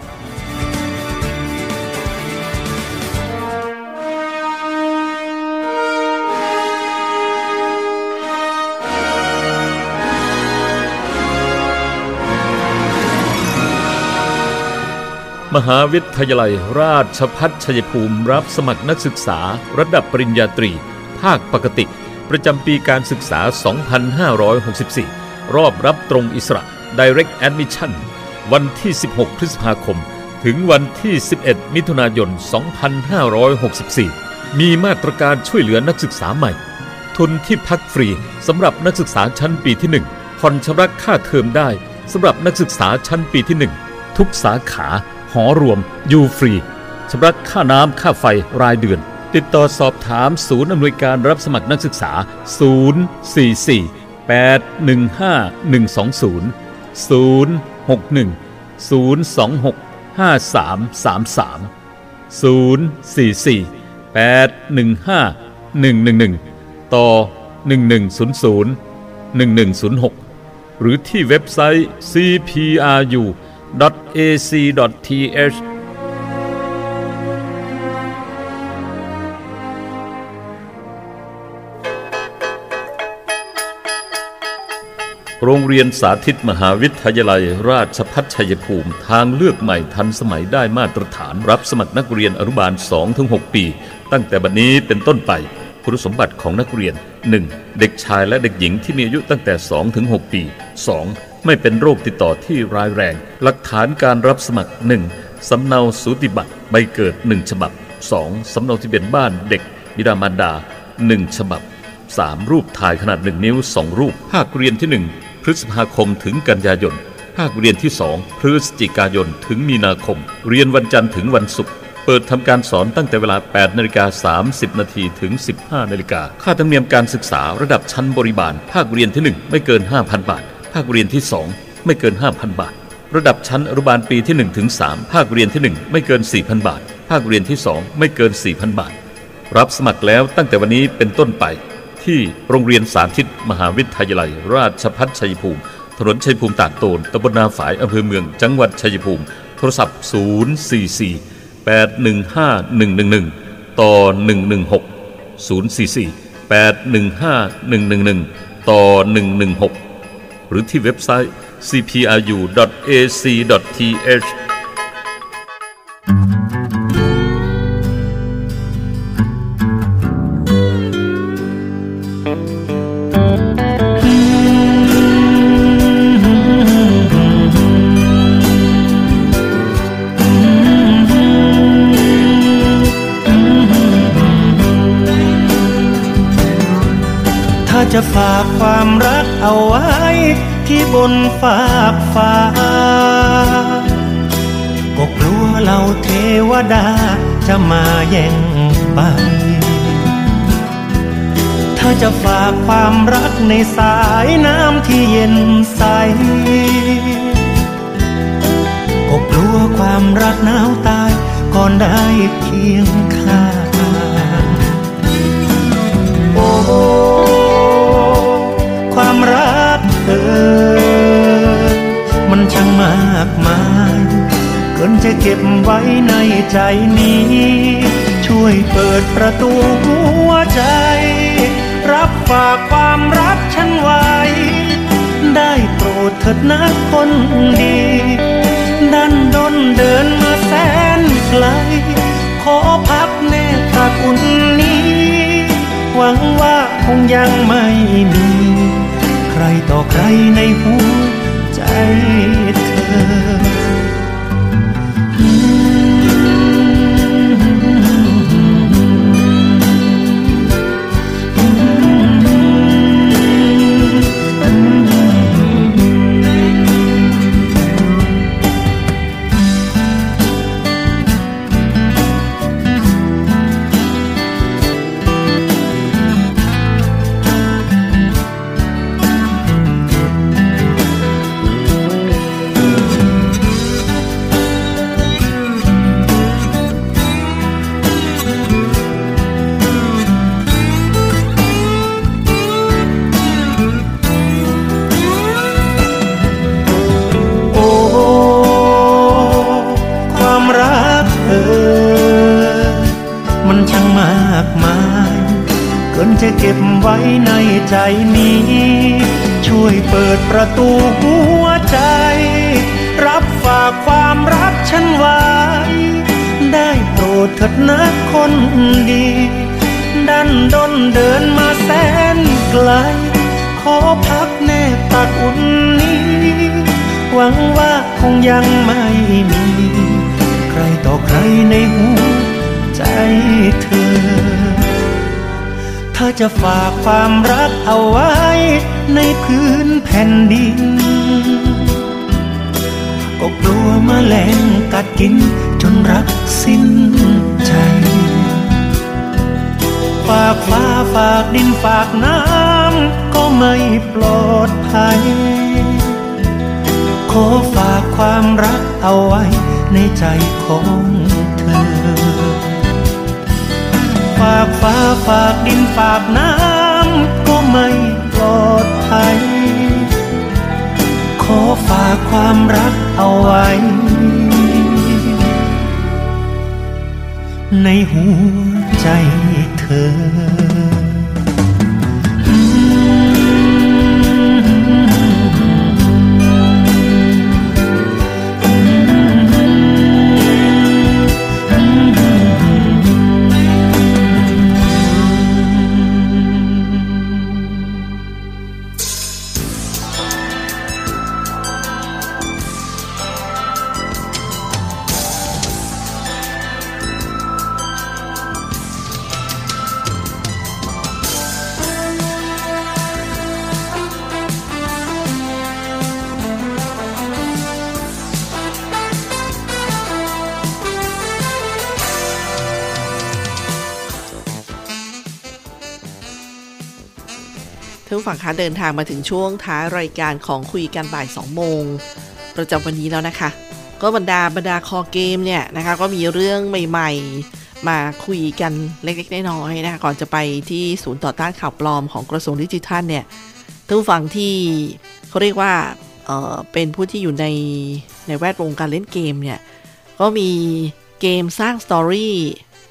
มหาวิทยาลัยราชพัฒชัยภูมิรับสมัครนักศึกษาระดับปริญญาตรี ภาคปกติ ประจำปีการศึกษา 2564 รอบรับตรงอิสระ Direct Admission วันที่ 16 พฤษภาคม ถึงวันที่ 11 มิถุนายน 2564 มีมาตรการช่วยเหลือนักศึกษาใหม่ ทุนที่พักฟรีสำหรับนักศึกษาชั้นปีที่ 1 ผ่อนชำระค่าเทอมได้สำหรับนักศึกษาชั้นปีที่ 1 ทุกสาขา หอรวม อยู่ฟรีชำระค่าน้ำค่าไฟรายเดือน ติดต่อสอบถามศูนย์อำนวยการรับสมัครนักศึกษา 044 815 120 061 026 5333 044 815 111 ต่อ 1100 1106 หรือที่เว็บไซต์ CPRU cpru.ac.th โรงเรียนสาธิตมหาวิทยาลัยราชพัฒชัยภูมิ ทางเลือกใหม่ทันสมัยได้มาตรฐานรับสมัครนักเรียนอนุบาล 2-6 ปี ตั้งแต่บัดนี้เป็นต้นไป คุณสมบัติของนักเรียน 1. เด็กชายและเด็กหญิงที่มีอายุตั้งแต่ 2 ถึง 6 ปี 2. ไม่เป็นโรคติดต่อที่ร้ายแรง หลักฐานการรับสมัคร 1. สำเนาสูติบัตรใบเกิด 1 ฉบับ 2. สำเนาทะเบียนบ้านเด็กบิดามารดา 1 ฉบับ 3. รูปถ่ายขนาด 1 นิ้ว 2 รูปภาคเรียนที่ 1 พฤษภาคมถึงกันยายนภาคเรียนที่ 2 พฤศจิกายนถึงมีนาคม เรียนวันจันทร์ถึงวันศุกร์ เปิดทำการสอนตั้งแต่เวลา 8นาฬิกา30 นาทีถึง 15นาฬิกาค่าธรรมเนียมการศึกษาระดับชั้นบริบาล ภาคเรียนที่ 1 ไม่เกิน 5,000 บาท ภาคเรียนที่ 2 ไม่เกิน 5,000 บาท ระดับชั้นอนุบาลปีที่1ถึง3ภาคเรียนที่ 1 ไม่เกิน 4,000 บาท ภาคเรียนที่ 2 ไม่เกิน 4,000 บาท รับสมัครแล้วตั้งแต่วันนี้เป็นต้นไป ที่โรงเรียนสาธิต มหาวิทยาลัย ราชพัฒชัยภูมิ ถนนชัยภูมิตากโตนตำบลนาฝายอำเภอเมือง จังหวัดชัยภูมิ โทรศัพท์ 044 815 111 ต่อ 116 044 815 111 ต่อ 116 หรือที่เว็บไซต์ cpru.ac.th บนฟากฟ้า ก็กลัวเราเทวดาจะมาแย่งไป ถ้าจะฝากความรักในสายน้ำที่เย็นใส ก็กลัวความรักหนาวตายก่อนได้เคียงข้าง ไว้ในใจนี้ ช่วยเปิดประตูหัวใจ รับฝากความรักฉันไว้ ได้โปรดเถิดนะคนดี ดันดนเดินมาแสนไกล ขอพักแน่ตาอุ่นนี้ หวังว่าคงยังไม่มี ใครต่อใครในหัว ใจนี้ ช่วยเปิดประตูหัวใจ รับฝากความรักฉันไว้ ได้โปรดเถิดนะคนดี ดันดนเดินมาแสนไกล ขอพักแนบตักอุ่นนี้ หวังว่าคงยังไม่มี ใครต่อใครในหัวใจเธอ ถ้าจะฝากความรักเอาไว้ ในพื้นแผ่นดิน ก็กลัวแมลงกัดกินจนรักสิ้นใจฝากดินฝากน้ำก็ไม่ปลอดภัย ขอฝากความรักเอาไว้ในใจของ ฝากฟ้าฝากดินฝากน้ำก็ไม่ปลอดภัย ขอฝากความรักเอาไว้ ในหัวใจเธอ ผู้ฟังคะเดินทางมาถึงช่วงท้ายรายการของคุยกันบ่าย 2 โมง ประจำวันนี้แล้วนะคะ ก็บรรดาบรรดาคอเกมเนี่ยนะคะ ก็มีเรื่องใหม่ ๆ มาคุยกันเล็กๆน้อยๆนะคะก่อนจะไปที่ศูนย์ต่อต้านข่าวปลอมของกระทรวงดิจิทัลเนี่ยท่านผู้ฟังที่เขาเรียกว่าเอ่อเป็นผู้ที่อยู่ในในแวดวงการเล่นเกมเนี่ยก็มีเกมสร้างสตอรี่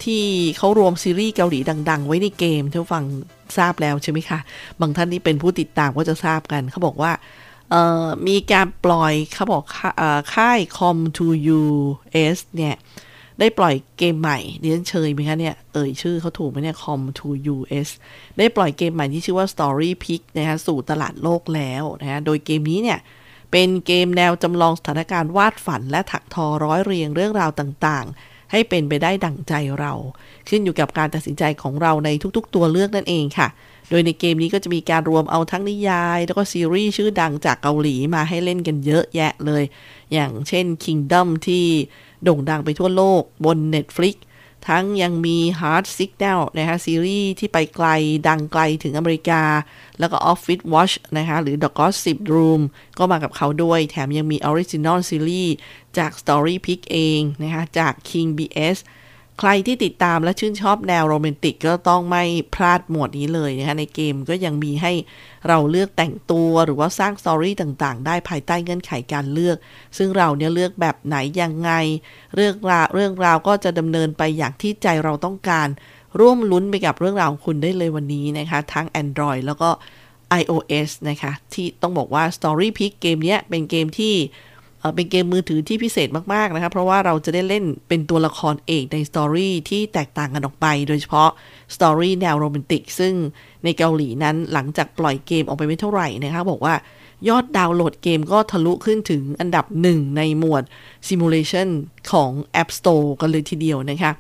ที่เขารวมซีรีส์เกาหลีดัง ๆ ไว้ในเกมท่านผู้ฟัง ทราบแล้วใช่ไหมคะ บางท่านที่เป็นผู้ติดตามก็จะทราบกัน เขาบอกว่ามีการปล่อยเขาบอกค่าเอ่อค่าย com to us เนี่ย ได้ปล่อยเกมใหม่เรียนเชยไหมคะเนี่ย เอ่ยชื่อเขาถูกไหมเนี่ย com to us ได้ปล่อยเกมใหม่ที่ชื่อว่า story pick นะคะสู่ตลาดโลกแล้วนะคะโดยเกมนี้เนี่ย เป็นเกมแนวจำลองสถานการณ์วาดฝันและถักทอร้อยเรียงเรื่องราวต่างๆ ให้เป็นไปได้ดั่งใจเรา ขึ้นอยู่กับการตัดสินใจของเราในทุกๆ ตัวเลือกนั่นเองค่ะ โดยในเกมนี้ก็จะมีการรวมเอาทั้งนิยาย แล้วก็ซีรีส์ชื่อดังจากเกาหลีมาให้เล่นกันเยอะแยะเลย อย่างเช่น Kingdom ที่โด่งดังไปทั่วโลกบน Netflix ทั้งยังมี Hard Signal นะคะซีรีส์ที่ไปไกลดังไกลถึงอเมริกา แล้วก็ Office Watch นะคะหรือ The Gossip Room ก็มากับเขาด้วย แถมยังมี Original Series จาก Story Pick เองนะคะจาก King BS ใครที่ติดตามและชื่นชอบแนวโรแมนติกก็ต้องไม่พลาดหมวดนี้เลยนะคะในเกมก็ยังมีให้เราเลือกแต่งตัวหรือว่าสร้างสตอรี่ต่างๆ ได้ภายใต้เงื่อนไขการเลือก ซึ่งเราเนี่ยเลือกแบบไหนยังไง เรื่องราวเรื่องราวก็จะดำเนินไปอย่างที่ใจเราต้องการ ร่วมลุ้นไปกับเรื่องราวของคุณได้เลยวันนี้นะคะ ทั้ง Android แล้วก็ iOS นะคะ ที่ต้องบอกว่า Story Pick เกมนี้เป็นเกมที่ เป็นเกมมือถือที่พิเศษมาก ๆ นะคะ เพราะว่าเราจะได้เล่นเป็นตัวละครเอกใน story ที่แตกต่างกันออกไป โดยเฉพาะ story แนวโรแมนติก ซึ่งในเกาหลีนั้นหลังจากปล่อยเกมออกไปไม่เท่าไหร่นะคะ บอกว่ายอดดาวน์โหลดเกมก็ทะลุขึ้นถึงอันดับหนึ่งในหมวด Simulation ของ App Store กันเลยทีเดียวนะคะ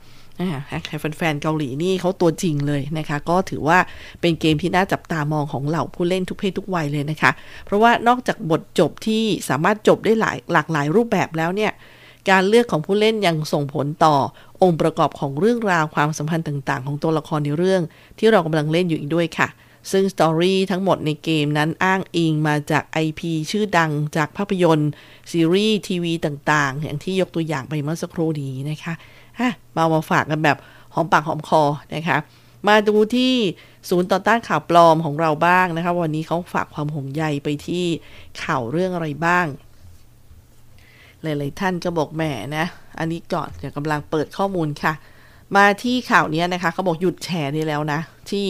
แฟนๆเกาหลีนี่เขาตัวจริงเลยนะคะ ก็ถือว่าเป็นเกมที่น่าจับตามองของเหล่าผู้เล่นทุกเพศทุกวัยเลยนะคะ เพราะว่านอกจากบทจบที่สามารถจบได้หลายหลากหลายรูปแบบแล้วเนี่ยการเลือกของผู้เล่นยังส่งผลต่อองค์ประกอบของเรื่องราวความสัมพันธ์ต่างๆ ของตัวละครในเรื่อง ที่เรากำลังเล่นอยู่อีกด้วยค่ะ ซึ่งสตอรี่ทั้งหมดในเกมนั้นอ้างอิงมาจาก IP ชื่อดังจากภาพยนตร์ ซีรีส์ทีวีต่างๆ อย่างที่ยกตัวอย่างไปเมื่อสักครู่นี้นะคะ อะมามาฝากกันแบบหอมปากหอมคอนะคะ มาดูที่ศูนย์ต่อต้านข่าวปลอมของเราบ้างนะคะ วันนี้เขาฝากความห่วงใยไปที่ข่าวเรื่องอะไรบ้าง หลายๆท่านก็บอกแหมนะ อันนี้ก่อนเดี๋ยวกำลังเปิดข้อมูลค่ะ มาที่ข่าวนี้นะคะเขาบอกหยุดแชร์ได้แล้วนะ ที่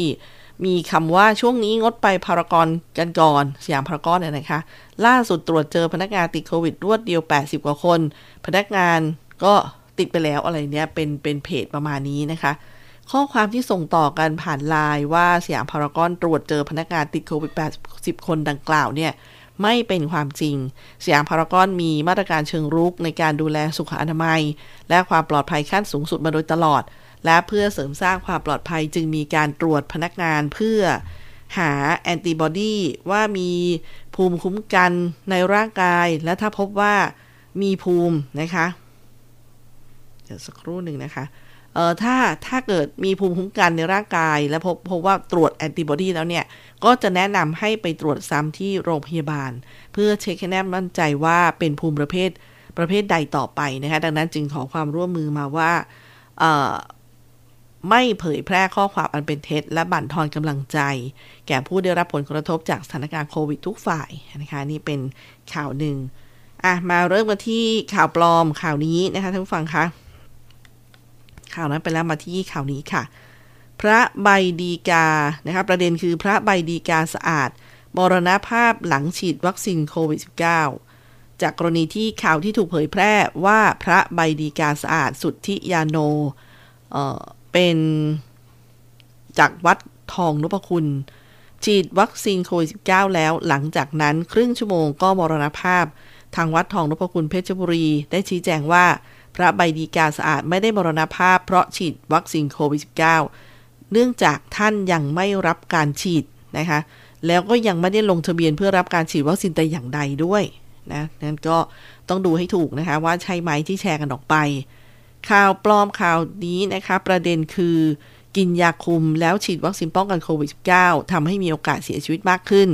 มีคำว่าช่วงนี้งดไปพารากอนกันก่อนสยามพารากอนเนี่ยนะคะ ล่าสุดตรวจเจอพนักงานติดโควิดรวดเดียว 80 กว่าคน พนักงานก็ ติดไปแล้วอะไรเนี้ยเป็นเป็นเพจประมาณนี้นะคะ ข้อความที่ส่งต่อกันผ่านไลน์ว่าสยามพารากอนตรวจเจอพนักงานติดโควิด80คนดังกล่าวเนี่ยไม่เป็นความจริง สยามพารากอนมีมาตรการเชิงรุกในการดูแลสุขอนามัย และความปลอดภัยขั้นสูงสุดมาโดยตลอด และเพื่อเสริมสร้างความปลอดภัยจึงมีการตรวจพนักงานเพื่อหาแอนติบอดีว่ามีภูมิคุ้มกันในร่างกาย และถ้าพบว่ามีภูมินะคะ ดี๋ยวสักครู่หนึ่งนะคะเอ่อถ้าถ้าเกิดมีภูมิคุ้มกันในร่างกาย แล้วพบพบว่าตรวจแอนติบอดีแล้วเนี่ย ก็จะแนะนำให้ไปตรวจซ้ำที่โรงพยาบาล เพื่อเช็คให้แน่มั่นใจว่าเป็นภูมิประเภทประเภทใดต่อไปนะคะ ดังนั้นจึงขอความร่วมมือมาว่าเอ่อไม่เผยแพร่ข้อความอันเป็นเท็จ และบั่นทอนกำลังใจ แก่ผู้ได้รับผลกระทบจากสถานการณ์โควิดทุกฝ่ายนะคะนี่เป็นข่าวหนึ่งอะมาเริ่มกันที่ข่าวปลอมข่าวนี้นะคะท่านผู้ฟังคะ ข่าวนั้นไปแล้วมาที่ข่าวนี้ค่ะ พระใบดีกา นะคะประเด็นคือพระใบดีกาสะอาดมรณภาพหลังฉีดวัคซีนโควิด -19 จากกรณีที่ข่าวที่ถูกเผยแพร่ว่าพระใบดีกาสะอาดสุทธิยาโนเเป็นจากวัดทองนพคุณ ฉีดวัคซีนโควิด -19 แล้วหลังจากนั้นครึ่งชั่วโมงก็มรณภาพ ทางวัดทองนพคุณเพชรบุรี ได้ชี้แจงว่า ระใบดีกาสะอาดไม่ได้มรณภาพเพราะฉีดวัคซีนโควิด -19 เนื่องจากท่านยังไม่รับการฉีดนะคะ แล้วก็ยังไม่ได้ลงทะเบียนเพื่อรับการฉีดวัคซีนแต่อย่างใดด้วยนะนั้นก็ต้องดูให้ถูกนะคะ ว่าใช่ไหมที่แชร์กันออกไป ข่าวปลอมข่าวนี้นะคะ ประเด็นคือกินยาคุมแล้วฉีดวัคซีนป้องกันโควิด -19 ทำให้มีโอกาสเสียชีวิตมากขึ้น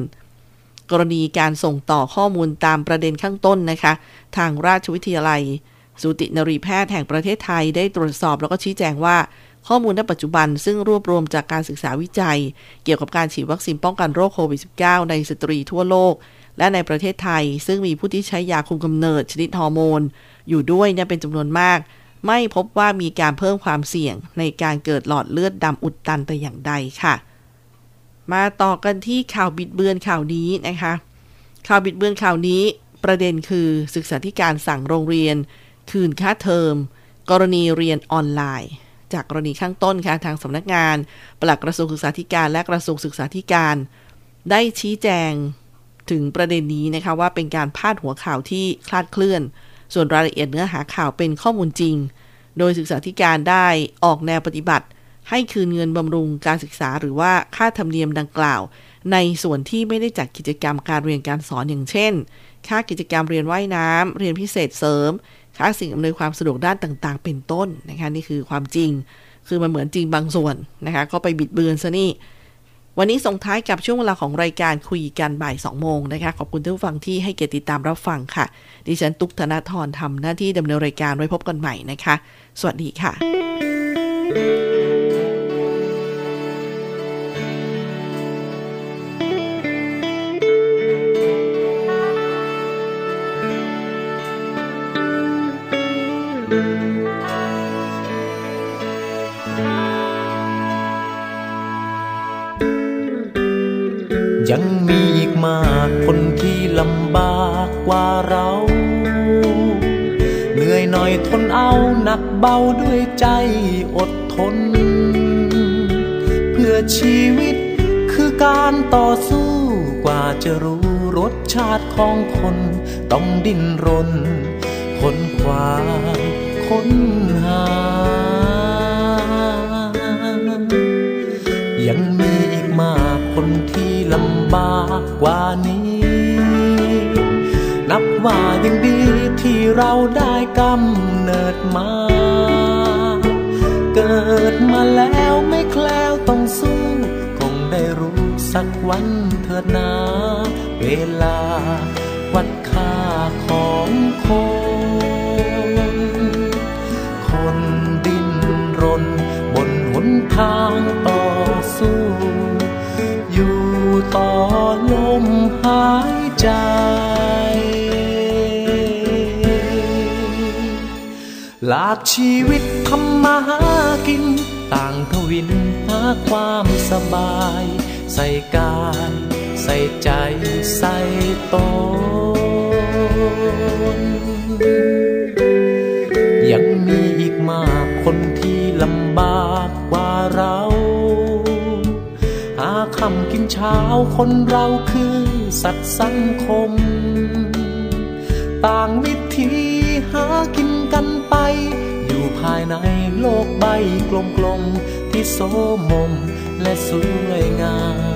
กรณีการส่งต่อข้อมูลตามประเด็นข้างต้นนะคะ ทางราชวิทยาลัย สูตินรีแพทย์แห่งประเทศไทยได้ตรวจสอบแล้วก็ชี้แจงว่า ข้อมูลณปัจจุบันซึ่งรวบรวมจากการศึกษาวิจัย เกี่ยวกับการฉีดวัคซีนป้องกันโรคโควิด -19 ในสตรีทั่วโลก และในประเทศไทย ซึ่งมีผู้ที่ใช้ยาคุมกำเนิดชนิดฮอร์โมน อยู่ด้วยเนี่ยเป็นจำนวนมาก ไม่พบว่ามีการเพิ่มความเสี่ยง ในการเกิดหลอดเลือดดำอุดตันแต่อย่างใดค่ะ มาต่อกันที่ข่าวบิดเบือนข่าวนี้นะคะ ข่าวบิดเบือนข่าวนี้ ประเด็นคือศึกษาธิการสั่งโรงเรียน คืนค่าเทอม กรณีเรียนออนไลน์ จากกรณีข้างต้นค่ะทางสำนักงาน ปลัดกระทรวงศึกษาธิการและกระทรวงศึกษาธิการ ได้ชี้แจงถึงประเด็นนี้นะคะว่าเป็นการพาดหัวข่าวที่คลาดเคลื่อน ส่วนรายละเอียดเนื้อหาข่าวเป็นข้อมูลจริง โดยศึกษาธิการได้ออกแนวปฏิบัติ ให้คืนเงินบำรุงการศึกษาหรือว่าค่าธรรมเนียมดังกล่าว ในส่วนที่ไม่ได้จัดกิจกรรมการเรียนการสอนอย่างเช่น ค่ากิจกรรมเรียนว่ายน้ำเรียนพิเศษเสริม ค่าสิ่งอำนวยความสะดวกด้านต่างๆ เป็นต้นนะคะนี่คือความจริงคือมันเหมือนจริงบางส่วนนะคะก็ไปบิดเบือนซะนี่วันนี้ส่งท้ายกับช่วงเวลาของรายการคุยกันบ่าย 2 โมงนะคะ ขอบคุณทุกฟังที่ให้เกียรติติดตามรับฟังค่ะ ดิฉันตุกธนาธรทำหน้าที่ดำเนินรายการไว้พบกันใหม่นะคะ สวัสดีค่ะ เบาด้วยใจอดทน เพื่อชีวิตคือการต่อสู้กว่าจะรู้รสชาติของคน ต้องดิ้นรนค้นควาค้นหา ยังมีอีกมากคนที่ลำบากกว่านี้ นับว่ายังดี ที่เราได้กำเนิดมา เกิดมาแล้วไม่แคล้วต้องสู้ คงได้รู้สักวันเถิดนา เวลาวัดค่าของคน คนดิ้นรน บนหนทางต่อสู้ อยู่ต่อลมหายใจ หลากชีวิตทำมาหากิน ต่างทวินหาความสบาย ใส่กายใส่ใจใส่ตน ยังมีอีกมากคนที่ลำบากกว่าเรา หาคำกินเช้าคนเราคือสัตว์สังคม ต่างวิธีหากิน อยู่ภายในโลกใบกลมๆที่โสมมและสวยงาม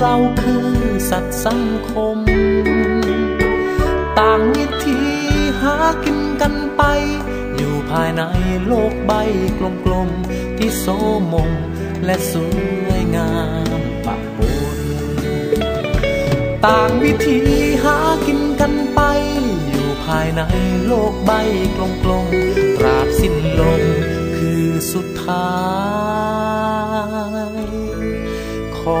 เราคือสัตว์สังคม ต่างวิธีหากินกันไป อยู่ภายในโลกใบกลมๆ ที่โสมมและสวยงามปะปนต่างวิธีหากินกันไป อยู่ภายในโลกใบกลมๆตราบสิ้นลมคือสุดท้าย ขอ